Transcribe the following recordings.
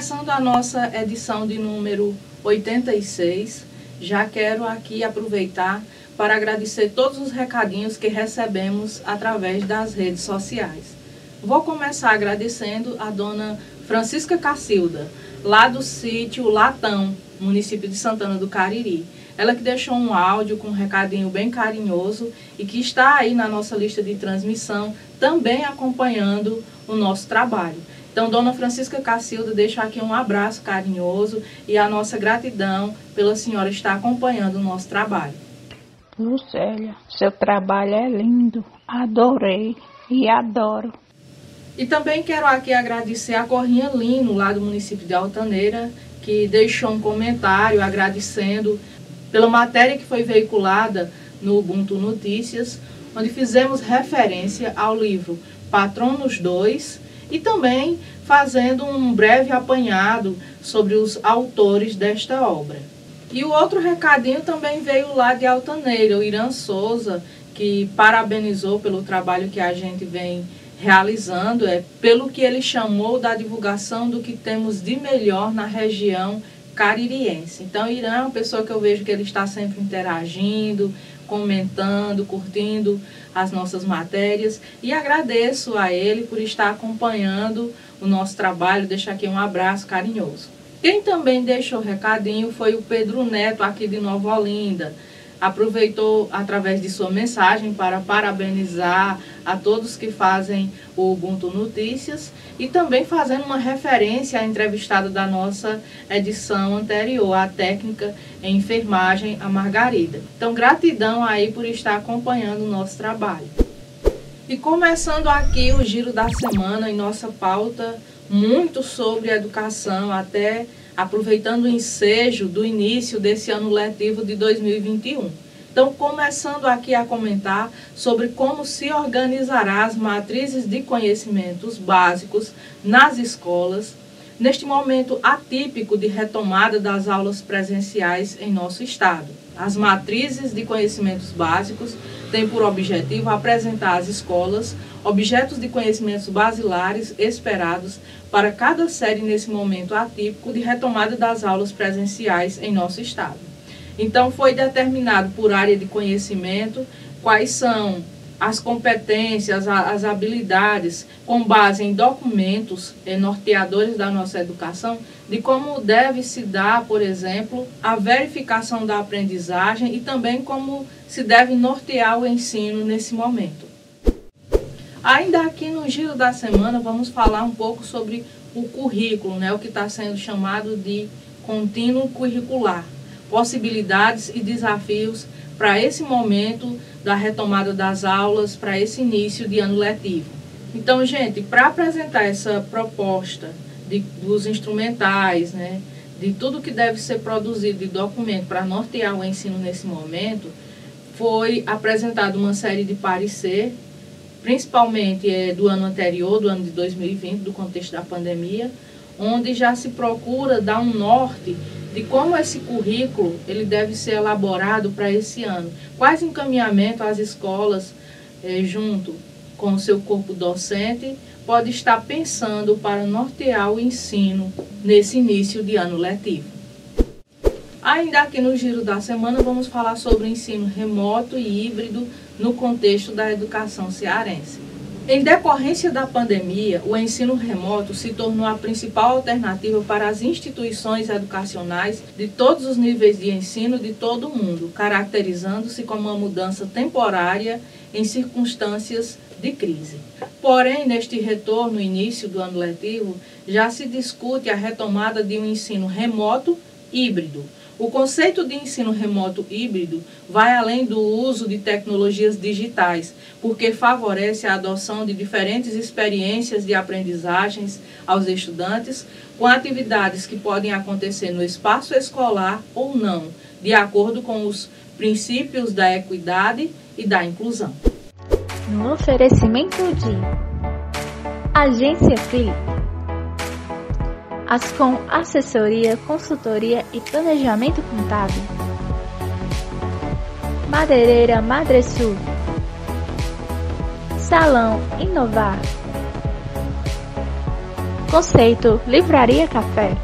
começando a nossa edição de número 86, já quero aqui aproveitar para agradecer todos os recadinhos que recebemos através das redes sociais. Vou começar agradecendo a dona Francisca Cacilda, lá do sítio Latão, município de Santana do Cariri. Ela que deixou um áudio com um recadinho bem carinhoso e que está aí na nossa lista de transmissão, também acompanhando o nosso trabalho. Então, Dona Francisca Cacilda, deixa aqui um abraço carinhoso e a nossa gratidão pela senhora estar acompanhando o nosso trabalho. Lucélia, seu trabalho é lindo, adorei e adoro. E também quero aqui agradecer a Corrinha Lino, lá do município de Altaneira, que deixou um comentário agradecendo pela matéria que foi veiculada no Ubuntu Notícias, onde fizemos referência ao livro Patronos 2 e também fazendo um breve apanhado sobre os autores desta obra. E o outro recadinho também veio lá de Altaneira, o Irã Souza, que parabenizou pelo trabalho que a gente vem realizando, é pelo que ele chamou da divulgação do que temos de melhor na região caririense. Então, Irã é uma pessoa que eu vejo que ele está sempre interagindo, comentando, curtindo as nossas matérias e agradeço a ele por estar acompanhando o nosso trabalho. Deixo aqui um abraço carinhoso. Quem também deixou recadinho foi o Pedro Neto, aqui de Nova Olinda aproveitou através de sua mensagem para parabenizar a todos que fazem o Ubuntu Notícias e também fazendo uma referência à entrevistada da nossa edição anterior, a técnica em enfermagem, a Margarida. Então, gratidão aí por estar acompanhando o nosso trabalho. E começando aqui o giro da semana em nossa pauta, muito sobre educação, até aproveitando o ensejo do início desse ano letivo de 2021. Então, começando aqui a comentar sobre como se organizará as matrizes de conhecimentos básicos nas escolas, neste momento atípico de retomada das aulas presenciais em nosso estado. As matrizes de conhecimentos básicos têm por objetivo apresentar às escolas objetos de conhecimentos basilares esperados para cada série nesse momento atípico de retomada das aulas presenciais em nosso estado. Então, foi determinado por área de conhecimento quais são as competências, as habilidades, com base em documentos norteadores da nossa educação, de como deve se dar, por exemplo, a verificação da aprendizagem e também como se deve nortear o ensino nesse momento. Ainda aqui no giro da semana vamos falar um pouco sobre o currículo, né, o que está sendo chamado de contínuo curricular, possibilidades e desafios para esse momento da retomada das aulas, para esse início de ano letivo. Então, gente, para apresentar essa proposta de, dos instrumentais, né, de tudo que deve ser produzido de documento para nortear o ensino nesse momento, foi apresentada uma série de parecer principalmente é, do ano anterior, do ano de 2020, do contexto da pandemia, onde já se procura dar um norte de como esse currículo ele deve ser elaborado para esse ano. Quais encaminhamentos as escolas, é, junto com o seu corpo docente, pode estar pensando para nortear o ensino nesse início de ano letivo. Ainda aqui no giro da semana vamos falar sobre o ensino remoto e híbrido no contexto da educação cearense. Em decorrência da pandemia, o ensino remoto se tornou a principal alternativa para as instituições educacionais de todos os níveis de ensino de todo o mundo, caracterizando-se como uma mudança temporária em circunstâncias de crise. Porém, neste retorno, início do ano letivo, já se discute a retomada de um ensino remoto híbrido, o conceito de ensino remoto híbrido vai além do uso de tecnologias digitais, porque favorece a adoção de diferentes experiências de aprendizagens aos estudantes, com atividades que podem acontecer no espaço escolar ou não, de acordo com os princípios da equidade e da inclusão. No oferecimento de Agência Ascom Assessoria, Consultoria e Planejamento Contábil. Madeireira Madresul. Salão Inovar. Conceito Livraria Café.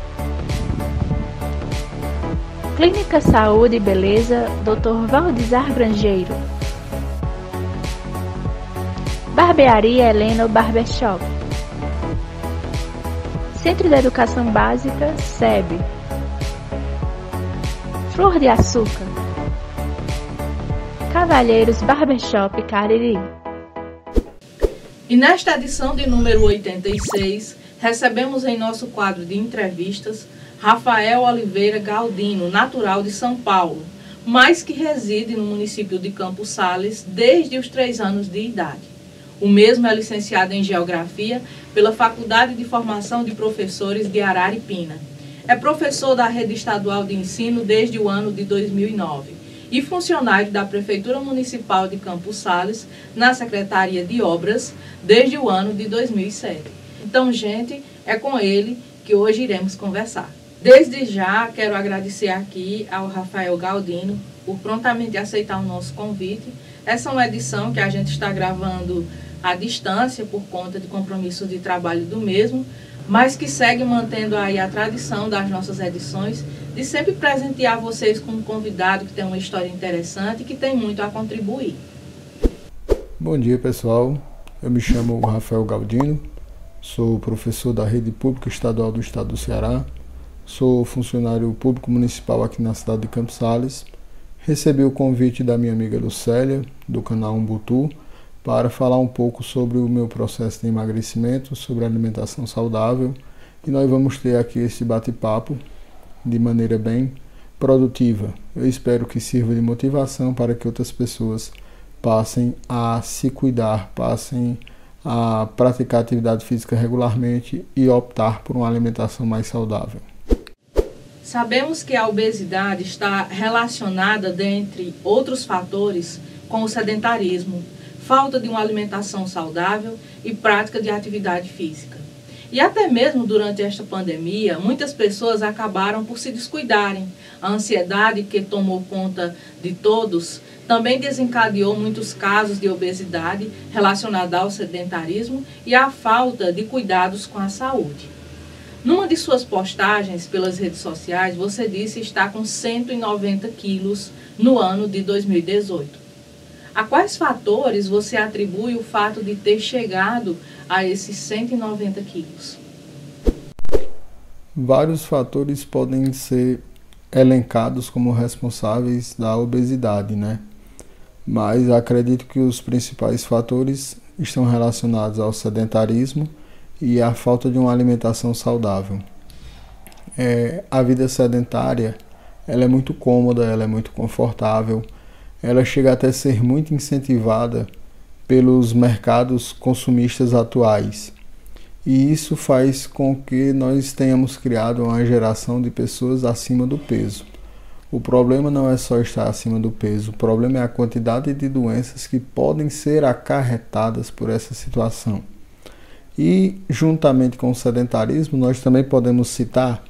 Clínica Saúde e Beleza, Dr. Valdizar Grangeiro. Barbearia Helena Barbershop. Centro de Educação Básica, SEB. Flor de Açúcar. Cavalheiros Barbershop Cariri. E nesta edição de número 86, recebemos em nosso quadro de entrevistas Rafael Oliveira Galdino, natural de São Paulo, mas que reside no município de Campos Sales desde os três anos de idade. O mesmo é licenciado em Geografia pela Faculdade de Formação de Professores de Araripina. É professor da Rede Estadual de Ensino desde o ano de 2009 e funcionário da Prefeitura Municipal de Campos Sales na Secretaria de Obras desde o ano de 2007. Então, gente, é com ele que hoje iremos conversar. Desde já, quero agradecer aqui ao Rafael Galdino por prontamente aceitar o nosso convite. Essa é uma edição que a gente está gravando à distância por conta de compromisso de trabalho do mesmo, mas que segue mantendo aí a tradição das nossas edições de sempre presentear vocês com um convidado que tem uma história interessante e que tem muito a contribuir. Bom dia, pessoal. Eu me chamo Rafael Galdino, sou professor da Rede Pública Estadual do Estado do Ceará Sou funcionário público municipal aqui na cidade de Campos Sales. Recebi o convite da minha amiga Lucélia, do canal Umbutu, para falar um pouco sobre o meu processo de emagrecimento, sobre alimentação saudável. E nós vamos ter aqui esse bate-papo de maneira bem produtiva. Eu espero que sirva de motivação para que outras pessoas passem a se cuidar, passem a praticar atividade física regularmente e optar por uma alimentação mais saudável. Sabemos que a obesidade está relacionada, dentre outros fatores, com o sedentarismo, falta de uma alimentação saudável e prática de atividade física. E até mesmo durante esta pandemia, muitas pessoas acabaram por se descuidarem. A ansiedade que tomou conta de todos também desencadeou muitos casos de obesidade relacionada ao sedentarismo e à falta de cuidados com a saúde. Numa de suas postagens pelas redes sociais, você disse estar com 190 quilos no ano de 2018. A quais fatores você atribui o fato de ter chegado a esses 190 quilos? Vários fatores podem ser elencados como responsáveis da obesidade, né? Mas acredito que os principais fatores estão relacionados ao sedentarismo e a falta de uma alimentação saudável. É, a vida sedentária ela é muito cômoda, ela é muito confortável, ela chega até a ser muito incentivada pelos mercados consumistas atuais. E isso faz com que nós tenhamos criado uma geração de pessoas acima do peso. O problema não é só estar acima do peso, o problema é a quantidade de doenças que podem ser acarretadas por essa situação. E, juntamente com o sedentarismo, nós também podemos citar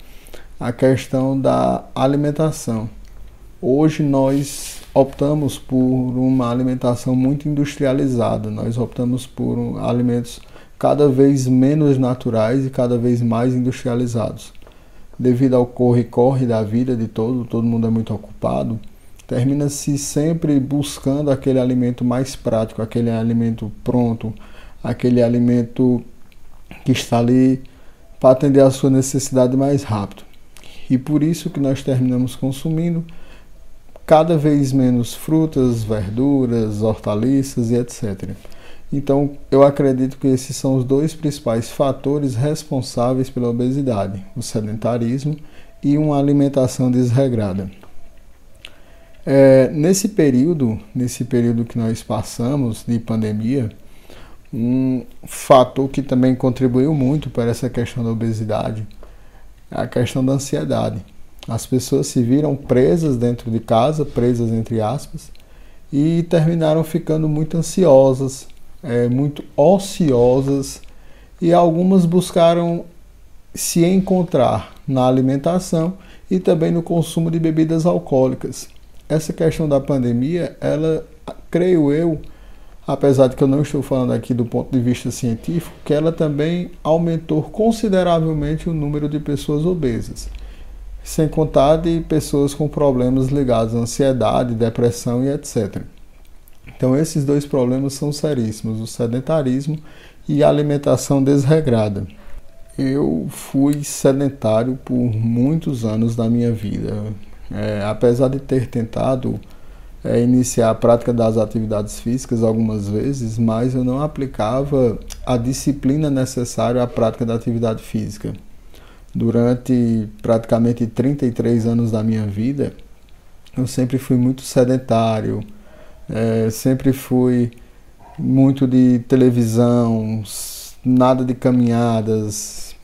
a questão da alimentação. Hoje nós optamos por uma alimentação muito industrializada, nós optamos por alimentos cada vez menos naturais e cada vez mais industrializados. Devido ao corre-corre da vida de todo, todo mundo é muito ocupado, termina-se sempre buscando aquele alimento mais prático, aquele alimento pronto, aquele alimento que está ali para atender a sua necessidade mais rápido. E por isso que nós terminamos consumindo cada vez menos frutas, verduras, hortaliças e etc. Então, eu acredito que esses são os dois principais fatores responsáveis pela obesidade: o sedentarismo e uma alimentação desregrada. É, nesse período, nesse período que nós passamos de pandemia, um fator que também contribuiu muito para essa questão da obesidade é a questão da ansiedade. As pessoas se viram presas dentro de casa, presas entre aspas, e terminaram ficando muito ansiosas, é, muito ociosas, e algumas buscaram se encontrar na alimentação e também no consumo de bebidas alcoólicas. Essa questão da pandemia, ela, creio eu, apesar de que eu não estou falando aqui do ponto de vista científico, que ela também aumentou consideravelmente o número de pessoas obesas, sem contar de pessoas com problemas ligados à ansiedade, depressão e etc. Então, esses dois problemas são seríssimos: o sedentarismo e a alimentação desregrada. Eu fui sedentário por muitos anos da minha vida. É, apesar de ter tentado é, iniciar a prática das atividades físicas algumas vezes, mas eu não aplicava a disciplina necessária à prática da atividade física. Durante praticamente 33 anos da minha vida, eu sempre fui muito sedentário, é, sempre fui muito de televisão, nada de caminhadas,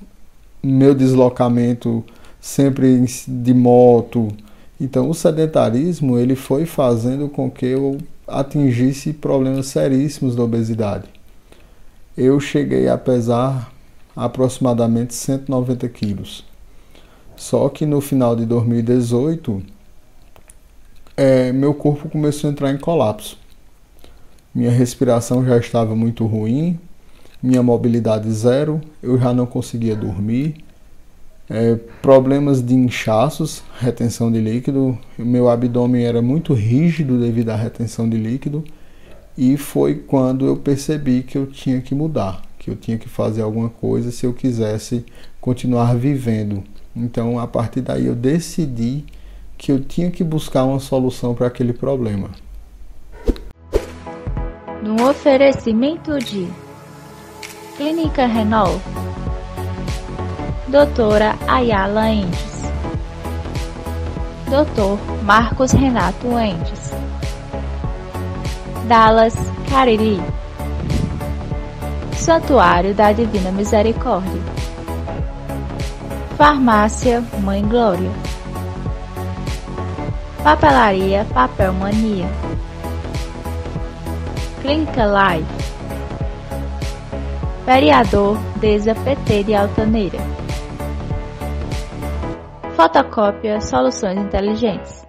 meu deslocamento sempre de moto. Então o sedentarismo ele foi fazendo com que eu atingisse problemas seríssimos da obesidade. Eu cheguei a pesar aproximadamente 190 quilos. Só que no final de 2018, é, meu corpo começou a entrar em colapso. Minha respiração já estava muito ruim, minha mobilidade zero, eu já não conseguia dormir, é, problemas de inchaços, retenção de líquido, meu abdômen era muito rígido devido à retenção de líquido e foi quando eu percebi que eu tinha que mudar, que eu tinha que fazer alguma coisa se eu quisesse continuar vivendo. Então, a partir daí eu decidi que eu tinha que buscar uma solução para aquele problema no oferecimento de Clínica Renol, Doutora Ayala Endes, Doutor Marcos Renato Endes, Dallas Cariri, Santuário da Divina Misericórdia, Farmácia Mãe Glória, Papelaria Papel Mania. Clínica Live. Vereador Deza PT de Altaneira. Fotocópia Soluções Inteligentes.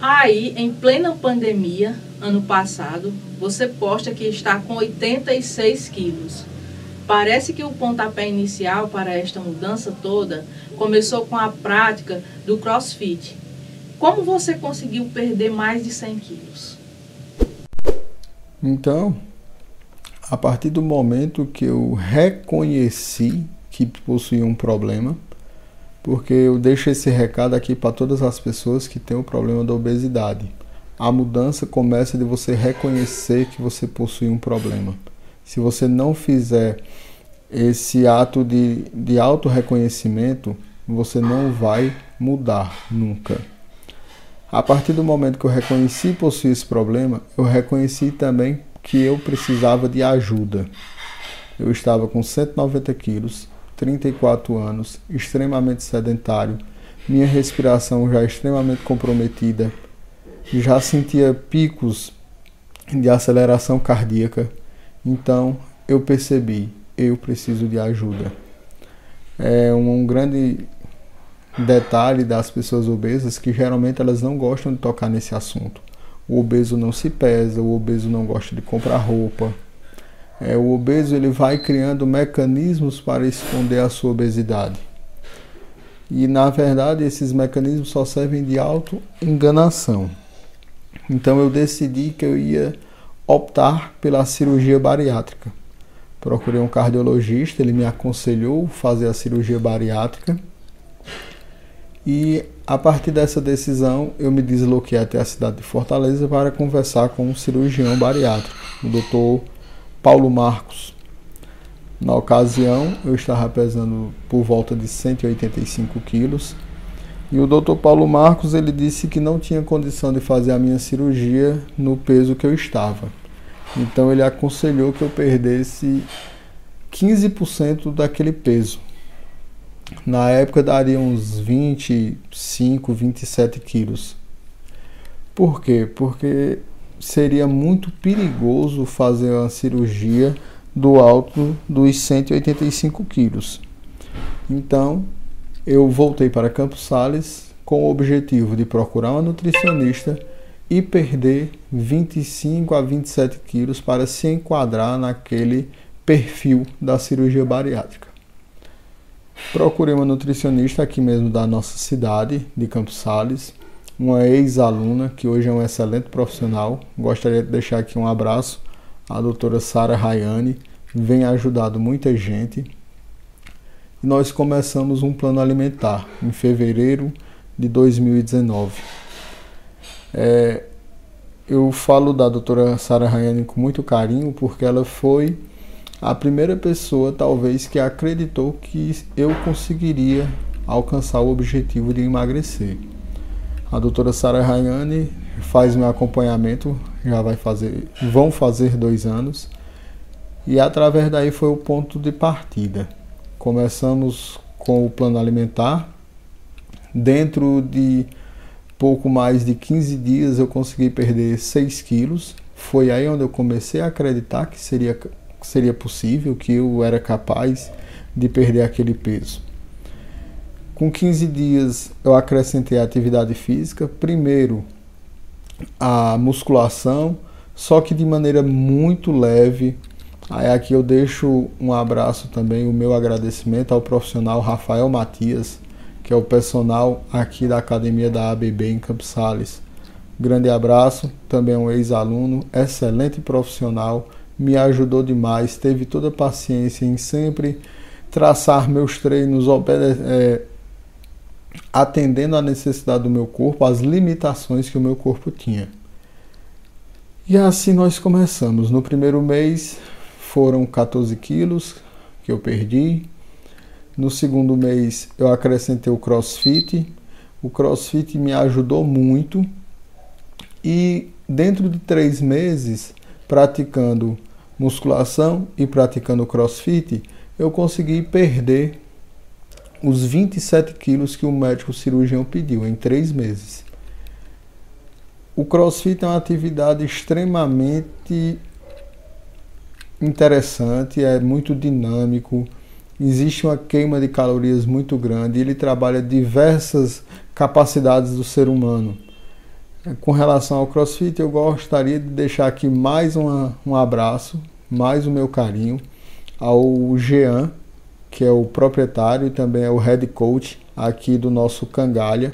Aí, em plena pandemia, ano passado, você posta que está com 86 quilos. Parece que o pontapé inicial para esta mudança toda começou com a prática do crossfit. Como você conseguiu perder mais de 100 quilos? Então, a partir do momento que eu reconheci que possuía um problema, porque eu deixo esse recado aqui para todas as pessoas que têm o problema da obesidade. A mudança começa de você reconhecer que você possui um problema. Se você não fizer esse ato de, de auto-reconhecimento, você não vai mudar nunca. A partir do momento que eu reconheci possuir esse problema, eu reconheci também que eu precisava de ajuda. Eu estava com 190 quilos, 34 anos, extremamente sedentário, minha respiração já extremamente comprometida, já sentia picos de aceleração cardíaca. Então eu percebi, eu preciso de ajuda. É um grande detalhe das pessoas obesas que geralmente elas não gostam de tocar nesse assunto. O obeso não se pesa, o obeso não gosta de comprar roupa. É, o obeso ele vai criando mecanismos para esconder a sua obesidade. E na verdade esses mecanismos só servem de auto-enganação. Então eu decidi que eu ia optar pela cirurgia bariátrica. Procurei um cardiologista, ele me aconselhou fazer a cirurgia bariátrica e a partir dessa decisão, eu me desloquei até a cidade de Fortaleza para conversar com um cirurgião bariátrico, o Dr. Paulo Marcos. Na ocasião, eu estava pesando por volta de 185 quilos e o Dr. Paulo Marcos ele disse que não tinha condição de fazer a minha cirurgia no peso que eu estava. Então ele aconselhou que eu perdesse 15% daquele peso. Na época daria uns 25, 27 quilos. Por quê? Porque seria muito perigoso fazer uma cirurgia do alto dos 185 quilos. Então, eu voltei para Campos Sales com o objetivo de procurar uma nutricionista e perder 25 a 27 quilos para se enquadrar naquele perfil da cirurgia bariátrica. Procurei uma nutricionista aqui mesmo da nossa cidade, de Campos Sales, uma ex-aluna que hoje é um excelente profissional. Gostaria de deixar aqui um abraço à doutora Sara Rayane, vem ajudado muita gente. E nós começamos um plano alimentar em fevereiro de 2019. É, eu falo da doutora Sara Rayane com muito carinho porque ela foi a primeira pessoa, talvez, que acreditou que eu conseguiria alcançar o objetivo de emagrecer. A doutora Sara Rayane faz meu acompanhamento, já vai fazer, vão fazer dois anos, e através daí foi o ponto de partida. Começamos com o plano alimentar. Dentro de pouco mais de 15 dias eu consegui perder 6 quilos. Foi aí onde eu comecei a acreditar que seria, seria possível, que eu era capaz de perder aquele peso. Com 15 dias eu acrescentei a atividade física, primeiro a musculação, só que de maneira muito leve. Aí aqui eu deixo um abraço também, o meu agradecimento ao profissional Rafael Matias, que é o personal aqui da academia da ABB em Campos Sales. Grande abraço, também um ex-aluno, excelente profissional, me ajudou demais, teve toda a paciência em sempre traçar meus treinos, é, atendendo à necessidade do meu corpo, às limitações que o meu corpo tinha. E assim nós começamos. No primeiro mês foram 14 quilos que eu perdi. No segundo mês eu acrescentei o crossfit. O crossfit me ajudou muito. E dentro de três meses, praticando musculação e praticando crossfit, eu consegui perder os 27 quilos que o médico cirurgião pediu em três meses. O crossfit é uma atividade extremamente interessante, é muito dinâmico, existe uma queima de calorias muito grande, ele trabalha diversas capacidades do ser humano. Com relação ao crossfit, eu gostaria de deixar aqui mais uma, um abraço, mais o meu carinho ao Jean, que é o proprietário e também é o head coach aqui do nosso Cangalha.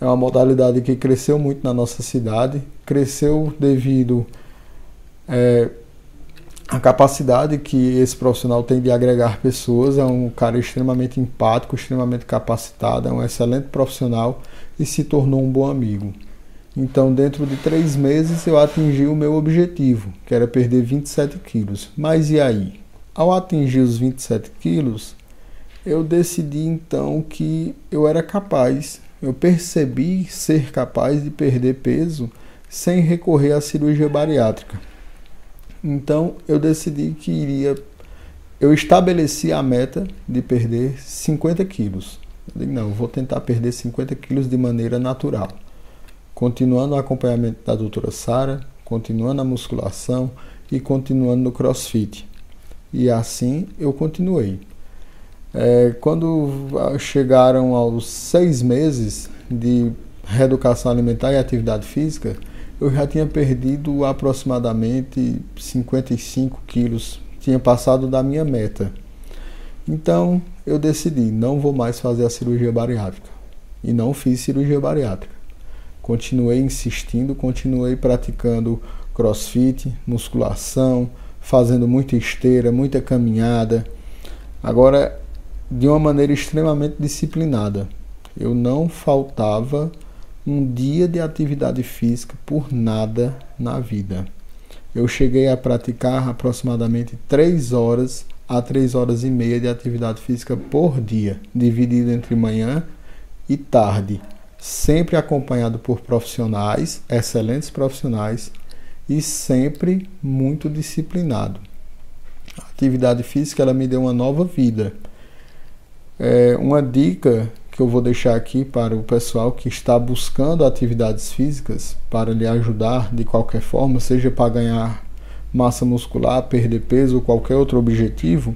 É uma modalidade que cresceu muito na nossa cidade, cresceu devido é, à capacidade que esse profissional tem de agregar pessoas. É um cara extremamente empático, extremamente capacitado, é um excelente profissional e se tornou um bom amigo. Então, dentro de três meses, eu atingi o meu objetivo, que era perder 27 quilos. Mas e aí? Ao atingir os 27 quilos, eu decidi então que eu era capaz, eu percebi ser capaz de perder peso sem recorrer à cirurgia bariátrica. Então eu decidi que iria. Eu estabeleci a meta de perder 50 quilos. Eu digo, não, vou tentar perder 50 quilos de maneira natural. Continuando o acompanhamento da doutora Sara, continuando a musculação e continuando no crossfit. E assim eu continuei. É, quando chegaram aos seis meses de reeducação alimentar e atividade física, eu já tinha perdido aproximadamente 55 quilos, tinha passado da minha meta. Então eu decidi, não vou mais fazer a cirurgia bariátrica. E não fiz cirurgia bariátrica. Continuei insistindo, continuei praticando crossfit, musculação, fazendo muita esteira, muita caminhada. Agora, de uma maneira extremamente disciplinada. Eu não faltava um dia de atividade física por nada na vida. Eu cheguei a praticar aproximadamente 3 horas a 3 horas e meia de atividade física por dia, dividido entre manhã e tarde, sempre acompanhado por profissionais, excelentes profissionais, e sempre muito disciplinado. A atividade física ela me deu uma nova vida. É uma dica que eu vou deixar aqui para o pessoal que está buscando atividades físicas para lhe ajudar de qualquer forma, seja para ganhar massa muscular, perder peso ou qualquer outro objetivo,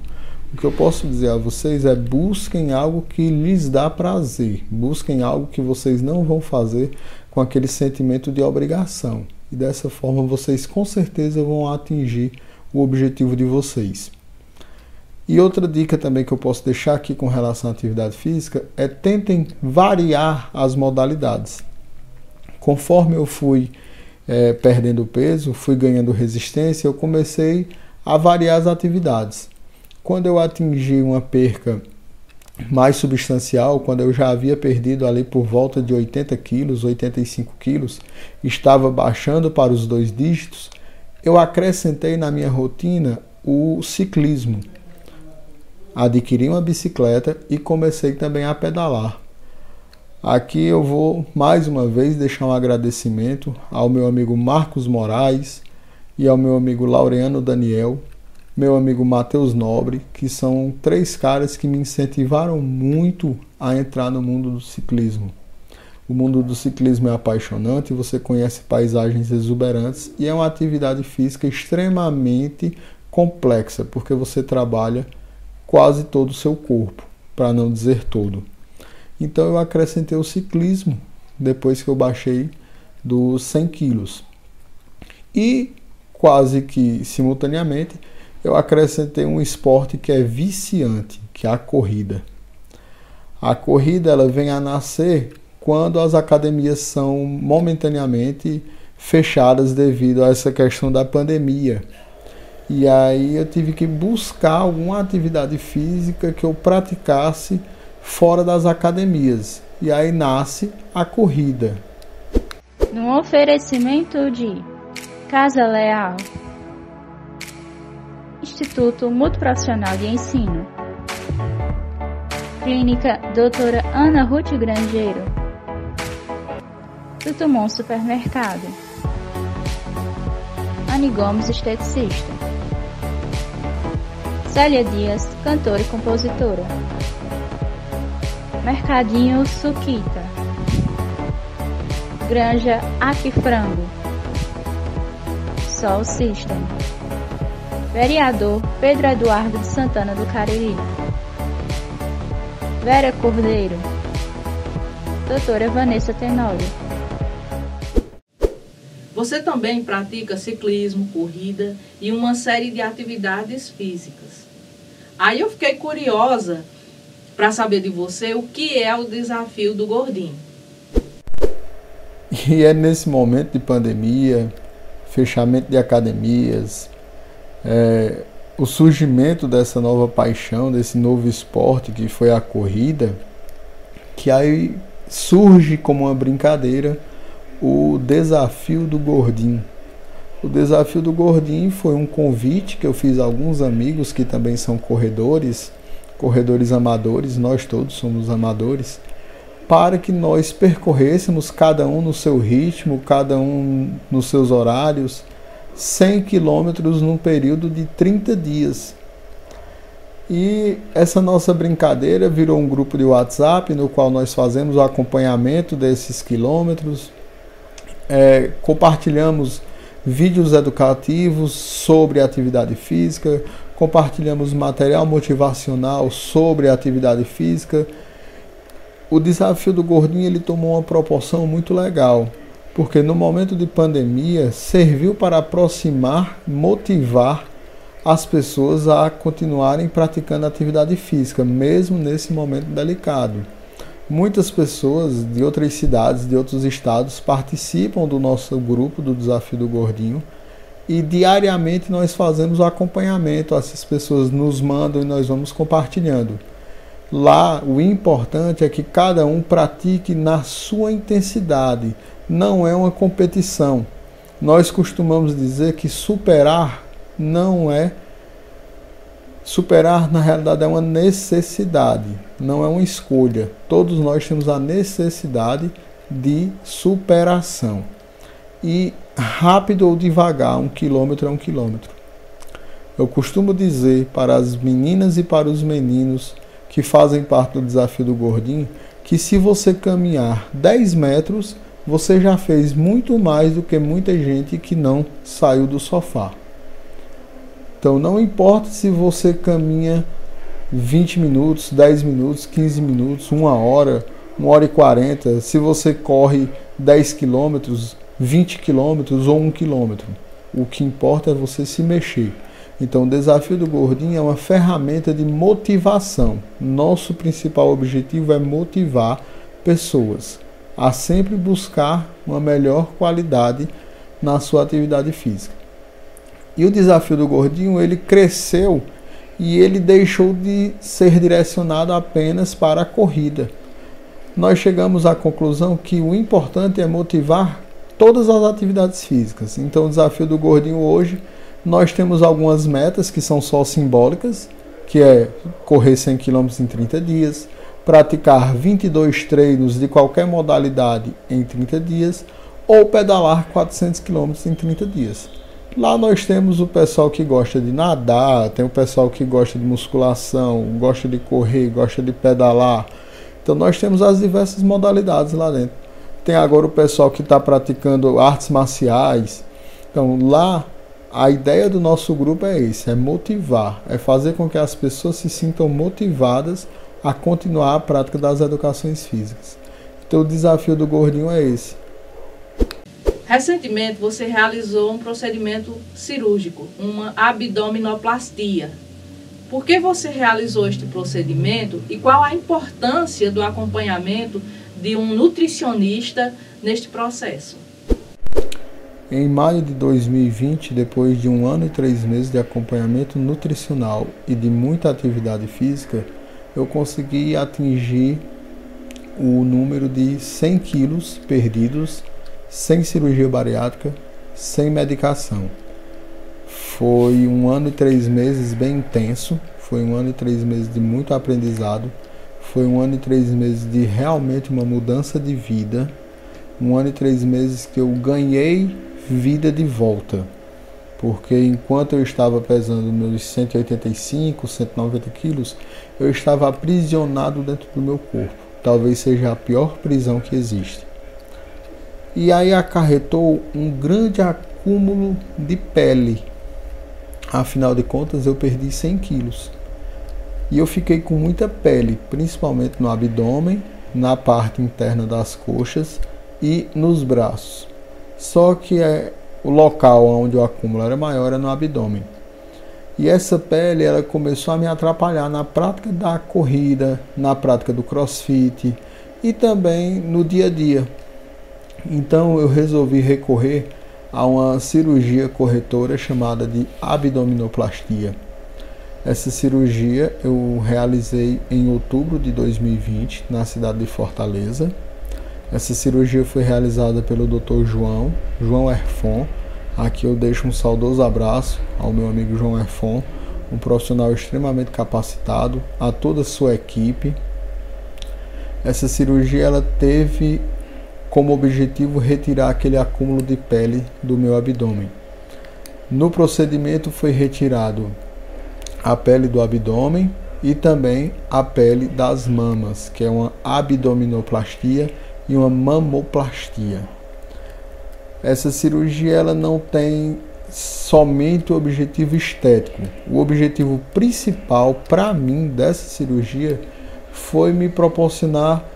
o que eu posso dizer a vocês é busquem algo que lhes dá prazer, busquem algo que vocês não vão fazer com aquele sentimento de obrigação. E dessa forma vocês com certeza vão atingir o objetivo de vocês. E outra dica também que eu posso deixar aqui com relação à atividade física é tentem variar as modalidades. Conforme eu fui é, perdendo peso, fui ganhando resistência, eu comecei a variar as atividades. Quando eu atingi uma perca mais substancial, quando eu já havia perdido ali por volta de 80 quilos, 85 quilos, estava baixando para os dois dígitos, eu acrescentei na minha rotina o ciclismo. Adquiri uma bicicleta e comecei também a pedalar. Aqui eu vou mais uma vez deixar um agradecimento ao meu amigo Marcos Moraes e ao meu amigo Laureano Daniel, meu amigo Matheus Nobre, que são três caras que me incentivaram muito a entrar no mundo do ciclismo. O mundo do ciclismo é apaixonante, você conhece paisagens exuberantes e é uma atividade física extremamente complexa, porque você trabalha quase todo o seu corpo, para não dizer todo. Então eu acrescentei o ciclismo depois que eu baixei dos 100 quilos. E quase que simultaneamente eu acrescentei um esporte que é viciante, que é a corrida. A corrida ela vem a nascer quando as academias são momentaneamente fechadas devido a essa questão da pandemia. E aí eu tive que buscar alguma atividade física que eu praticasse fora das academias. E aí nasce a corrida. No oferecimento de Casa Leal, Instituto Multiprofissional de Ensino, Clínica Doutora Ana Ruth Grangeiro, Tutumon Supermercado, Anne Gomes Esteticista, Célia Dias, cantora e compositora. Mercadinho Suquita, Granja Aquifrango, Sol System, Vereador Pedro Eduardo de Santana do Cariri, Vera Cordeiro, Doutora Vanessa Tenório. Você também pratica ciclismo, corrida e uma série de atividades físicas. Aí eu fiquei curiosa para saber de você o que é o desafio do gordinho. E é nesse momento de pandemia, fechamento de academias, é, o surgimento dessa nova paixão, desse novo esporte que foi a corrida, que aí surge como uma brincadeira o desafio do gordinho. O desafio do gordinho foi um convite que eu fiz a alguns amigos que também são corredores corredores amadores, nós todos somos amadores, para que nós percorrêssemos cada um no seu ritmo, cada um nos seus horários, 100 quilômetros num período de 30 dias. E essa nossa brincadeira virou um grupo de WhatsApp no qual nós fazemos o acompanhamento desses quilômetros, é, compartilhamos vídeos educativos sobre atividade física, compartilhamos material motivacional sobre atividade física. O desafio do gordinho ele tomou uma proporção muito legal, porque no momento de pandemia serviu para aproximar, motivar as pessoas a continuarem praticando atividade física, mesmo nesse momento delicado. Muitas pessoas de outras cidades, de outros estados, participam do nosso grupo do Desafio do Gordinho e diariamente nós fazemos o acompanhamento. Essas pessoas nos mandam e nós vamos compartilhando. Lá, o importante é que cada um pratique na sua intensidade, não é uma competição. Nós costumamos dizer que superar não é. Superar, na realidade, é uma necessidade, não é uma escolha. Todos nós temos a necessidade de superação. E rápido ou devagar, um quilômetro é um quilômetro. Eu costumo dizer para as meninas e para os meninos que fazem parte do desafio do gordinho que se você caminhar 10 metros, você já fez muito mais do que muita gente que não saiu do sofá. Então não importa se você caminha 20 minutos, 10 minutos, 15 minutos, uma hora, uma hora e 40, se você corre 10 quilômetros, 20 quilômetros ou 1 quilômetro. O que importa é você se mexer. Então, o desafio do gordinho é uma ferramenta de motivação. Nosso principal objetivo é motivar pessoas a sempre buscar uma melhor qualidade na sua atividade física. E o desafio do gordinho, ele cresceu e ele deixou de ser direcionado apenas para a corrida. Nós chegamos à conclusão que o importante é motivar todas as atividades físicas. Então, o desafio do gordinho hoje, nós temos algumas metas que são só simbólicas, que é correr 100 km em 30 dias, praticar 22 treinos de qualquer modalidade em 30 dias ou pedalar 400 km em 30 dias. Lá nós temos o pessoal que gosta de nadar, tem o pessoal que gosta de musculação, gosta de correr, gosta de pedalar. Então nós temos as diversas modalidades lá dentro. Tem agora o pessoal que está praticando artes marciais. Então lá a ideia do nosso grupo é esse, é motivar, é fazer com que as pessoas se sintam motivadas a continuar a prática das educações físicas. Então o desafio do gordinho é esse. Recentemente você realizou um procedimento cirúrgico, uma abdominoplastia. Por que você realizou este procedimento e qual a importância do acompanhamento de um nutricionista neste processo? Em maio de 2020, depois de um ano e três meses de acompanhamento nutricional e de muita atividade física, eu consegui atingir o número de 100 quilos perdidos sem cirurgia bariátrica, sem medicação. Foi um ano e três meses bem intenso, foi um ano e três meses de muito aprendizado, foi um ano e três meses de realmente uma mudança de vida, um ano e três meses que eu ganhei vida de volta porque enquanto eu estava pesando meus 185, 190 quilos, eu estava aprisionado dentro do meu corpo. Talvez seja a pior prisão que existe. E aí acarretou um grande acúmulo de pele. Afinal de contas, eu perdi 100 quilos. E eu fiquei com muita pele, principalmente no abdômen, na parte interna das coxas e nos braços. Só que é o local onde o acúmulo era maior era no abdômen. E essa pele ela começou a me atrapalhar na prática da corrida, na prática do crossfit e também no dia a dia. Então eu resolvi recorrer a uma cirurgia corretora chamada de abdominoplastia. Essa cirurgia eu realizei em outubro de 2020 na cidade de Fortaleza essa cirurgia foi realizada pelo Dr. João, João Erfon. Aqui eu deixo um saudoso abraço ao meu amigo João Erfon, um profissional extremamente capacitado, a toda a sua equipe. Essa cirurgia ela teve como objetivo retirar aquele acúmulo de pele do meu abdômen. No procedimento foi retirado a pele do abdômen e também a pele das mamas, que é uma abdominoplastia e uma mamoplastia. Essa cirurgia ela não tem somente o objetivo estético. O objetivo principal para mim dessa cirurgia foi me proporcionar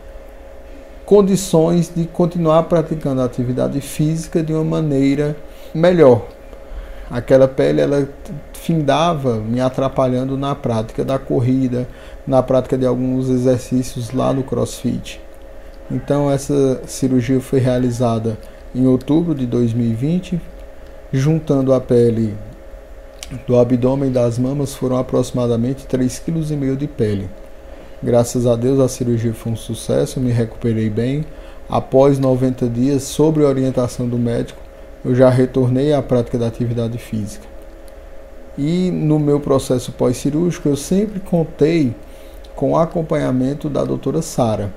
condições de continuar praticando a atividade física de uma maneira melhor. Aquela pele ela findava me atrapalhando na prática da corrida, na prática de alguns exercícios lá no CrossFit. Então essa cirurgia foi realizada em outubro de 2020, juntando a pele do abdômen e das mamas foram aproximadamente 3,5 kg de pele. Graças a Deus a cirurgia foi um sucesso, me recuperei bem. Após 90 dias, sob orientação do médico, eu já retornei à prática da atividade física. E no meu processo pós-cirúrgico, eu sempre contei com o acompanhamento da doutora Sara.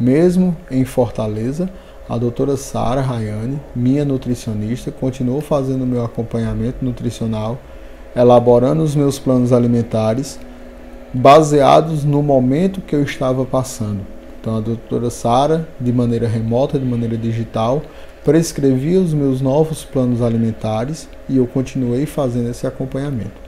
Mesmo em Fortaleza, a doutora Sara Rayane, minha nutricionista, continuou fazendo meu acompanhamento nutricional, elaborando os meus planos alimentares, baseados no momento que eu estava passando. Então, a doutora Sara, de maneira remota, de maneira digital, prescrevia os meus novos planos alimentares e eu continuei fazendo esse acompanhamento.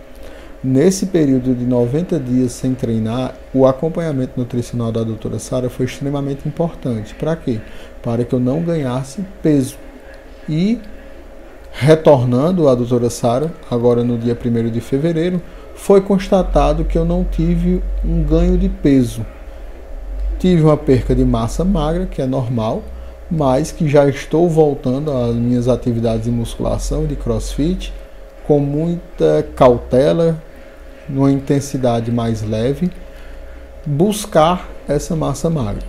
Nesse período de 90 dias sem treinar, o acompanhamento nutricional da doutora Sara foi extremamente importante. Para quê? Para que eu não ganhasse peso. E retornando à doutora Sara, agora no dia 1 de fevereiro, foi constatado que eu não tive um ganho de peso. Tive uma perca de massa magra, que é normal, mas que já estou voltando às minhas atividades de musculação e de crossfit com muita cautela, numa intensidade mais leve, buscar essa massa magra.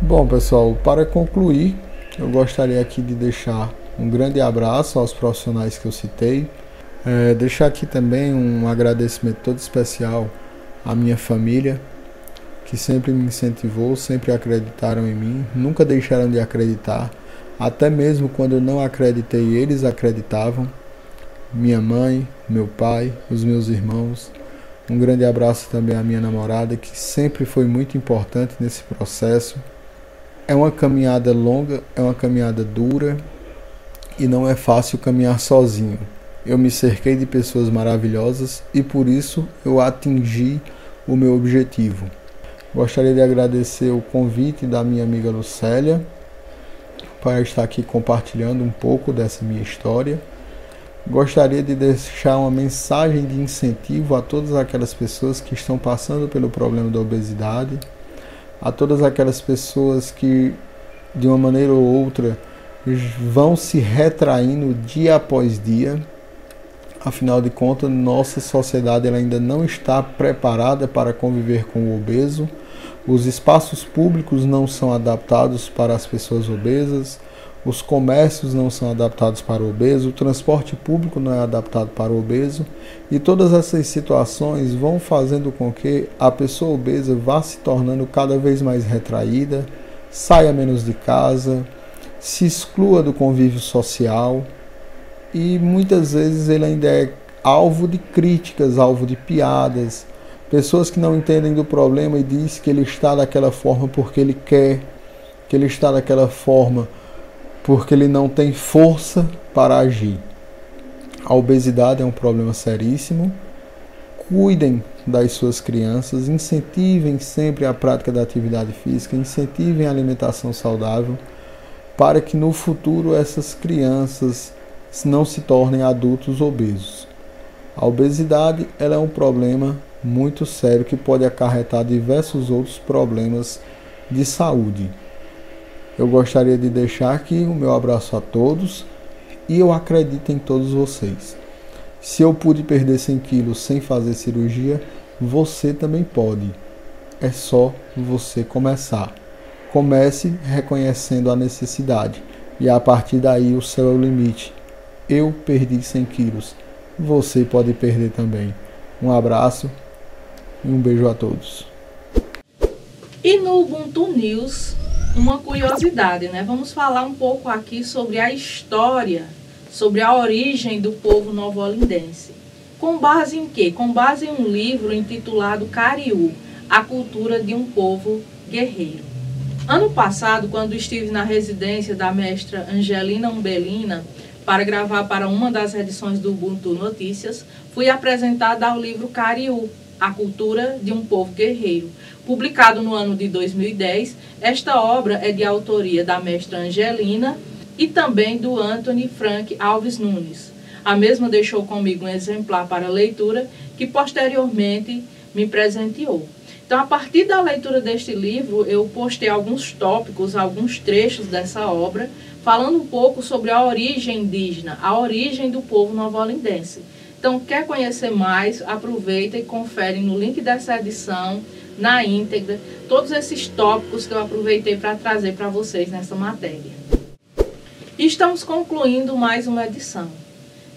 Bom, pessoal, para concluir, eu gostaria aqui de deixar um grande abraço aos profissionais que eu citei. É, deixar aqui também um agradecimento todo especial à minha família, que sempre me incentivou, sempre acreditaram em mim, nunca deixaram de acreditar, até mesmo quando eu não acreditei, eles acreditavam minha mãe, meu pai, os meus irmãos. Um grande abraço também à minha namorada, que sempre foi muito importante nesse processo. É uma caminhada longa, é uma caminhada dura e não é fácil caminhar sozinho. Eu me cerquei de pessoas maravilhosas e por isso eu atingi o meu objetivo. Gostaria de agradecer o convite da minha amiga Lucélia para estar aqui compartilhando um pouco dessa minha história. Gostaria de deixar uma mensagem de incentivo a todas aquelas pessoas que estão passando pelo problema da obesidade, a todas aquelas pessoas que, de uma maneira ou outra, vão se retraindo dia após dia. Afinal de contas, nossa sociedade ainda não está preparada para conviver com o obeso. Os espaços públicos não são adaptados para as pessoas obesas. Os comércios não são adaptados para o obeso, o transporte público não é adaptado para o obeso, e todas essas situações vão fazendo com que a pessoa obesa vá se tornando cada vez mais retraída, saia menos de casa, se exclua do convívio social e muitas vezes ele ainda é alvo de críticas, alvo de piadas, pessoas que não entendem do problema e diz que ele está daquela forma porque ele quer, que ele está daquela forma porque ele não tem força para agir. A obesidade é um problema seríssimo. Cuidem das suas crianças, incentivem sempre a prática da atividade física, incentivem a alimentação saudável, para que no futuro essas crianças não se tornem adultos obesos. A obesidade ela é um problema muito sério que pode acarretar diversos outros problemas de saúde. Eu gostaria de deixar aqui o meu abraço a todos e eu acredito em todos vocês. Se eu pude perder 100 quilos sem fazer cirurgia, você também pode. É só você começar. Comece reconhecendo a necessidade e a partir daí o céu é o limite. Eu perdi 100 quilos. Você pode perder também. Um abraço e um beijo a todos. E no Ubuntu News uma curiosidade, né? Vamos falar um pouco aqui sobre a história, sobre a origem do povo novolindense. Com base em quê? Com base em um livro intitulado Cariú, a cultura de um povo guerreiro. Ano passado, quando estive na residência da mestra Angelina Umbelina para gravar para uma das edições do Ubuntu Notícias, fui apresentada ao livro Cariú, a cultura de um povo guerreiro, Publicado no ano de 2010, esta obra é de autoria da mestra Angelina e também do Anthony Frank Alves Nunes. A mesma deixou comigo um exemplar para leitura que posteriormente me presenteou. Então, a partir da leitura deste livro, eu postei alguns tópicos, alguns trechos dessa obra, falando um pouco sobre a origem indígena, a origem do povo novolindense. Então, quer conhecer mais? Aproveita e confere no link dessa edição na íntegra todos esses tópicos que eu aproveitei para trazer para vocês nessa matéria. Estamos concluindo mais uma edição.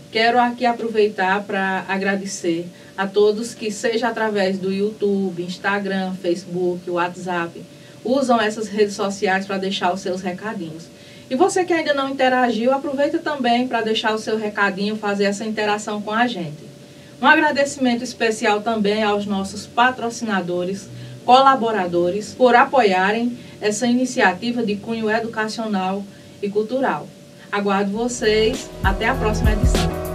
Quero aqui aproveitar para agradecer a todos que, seja através do YouTube, Instagram, Facebook, WhatsApp, usam essas redes sociais para deixar os seus recadinhos. E você que ainda não interagiu, aproveita também para deixar o seu recadinho, fazer essa interação com a gente. Um agradecimento especial também aos nossos patrocinadores, colaboradores, por apoiarem essa iniciativa de cunho educacional e cultural. Aguardo vocês. Até a próxima edição.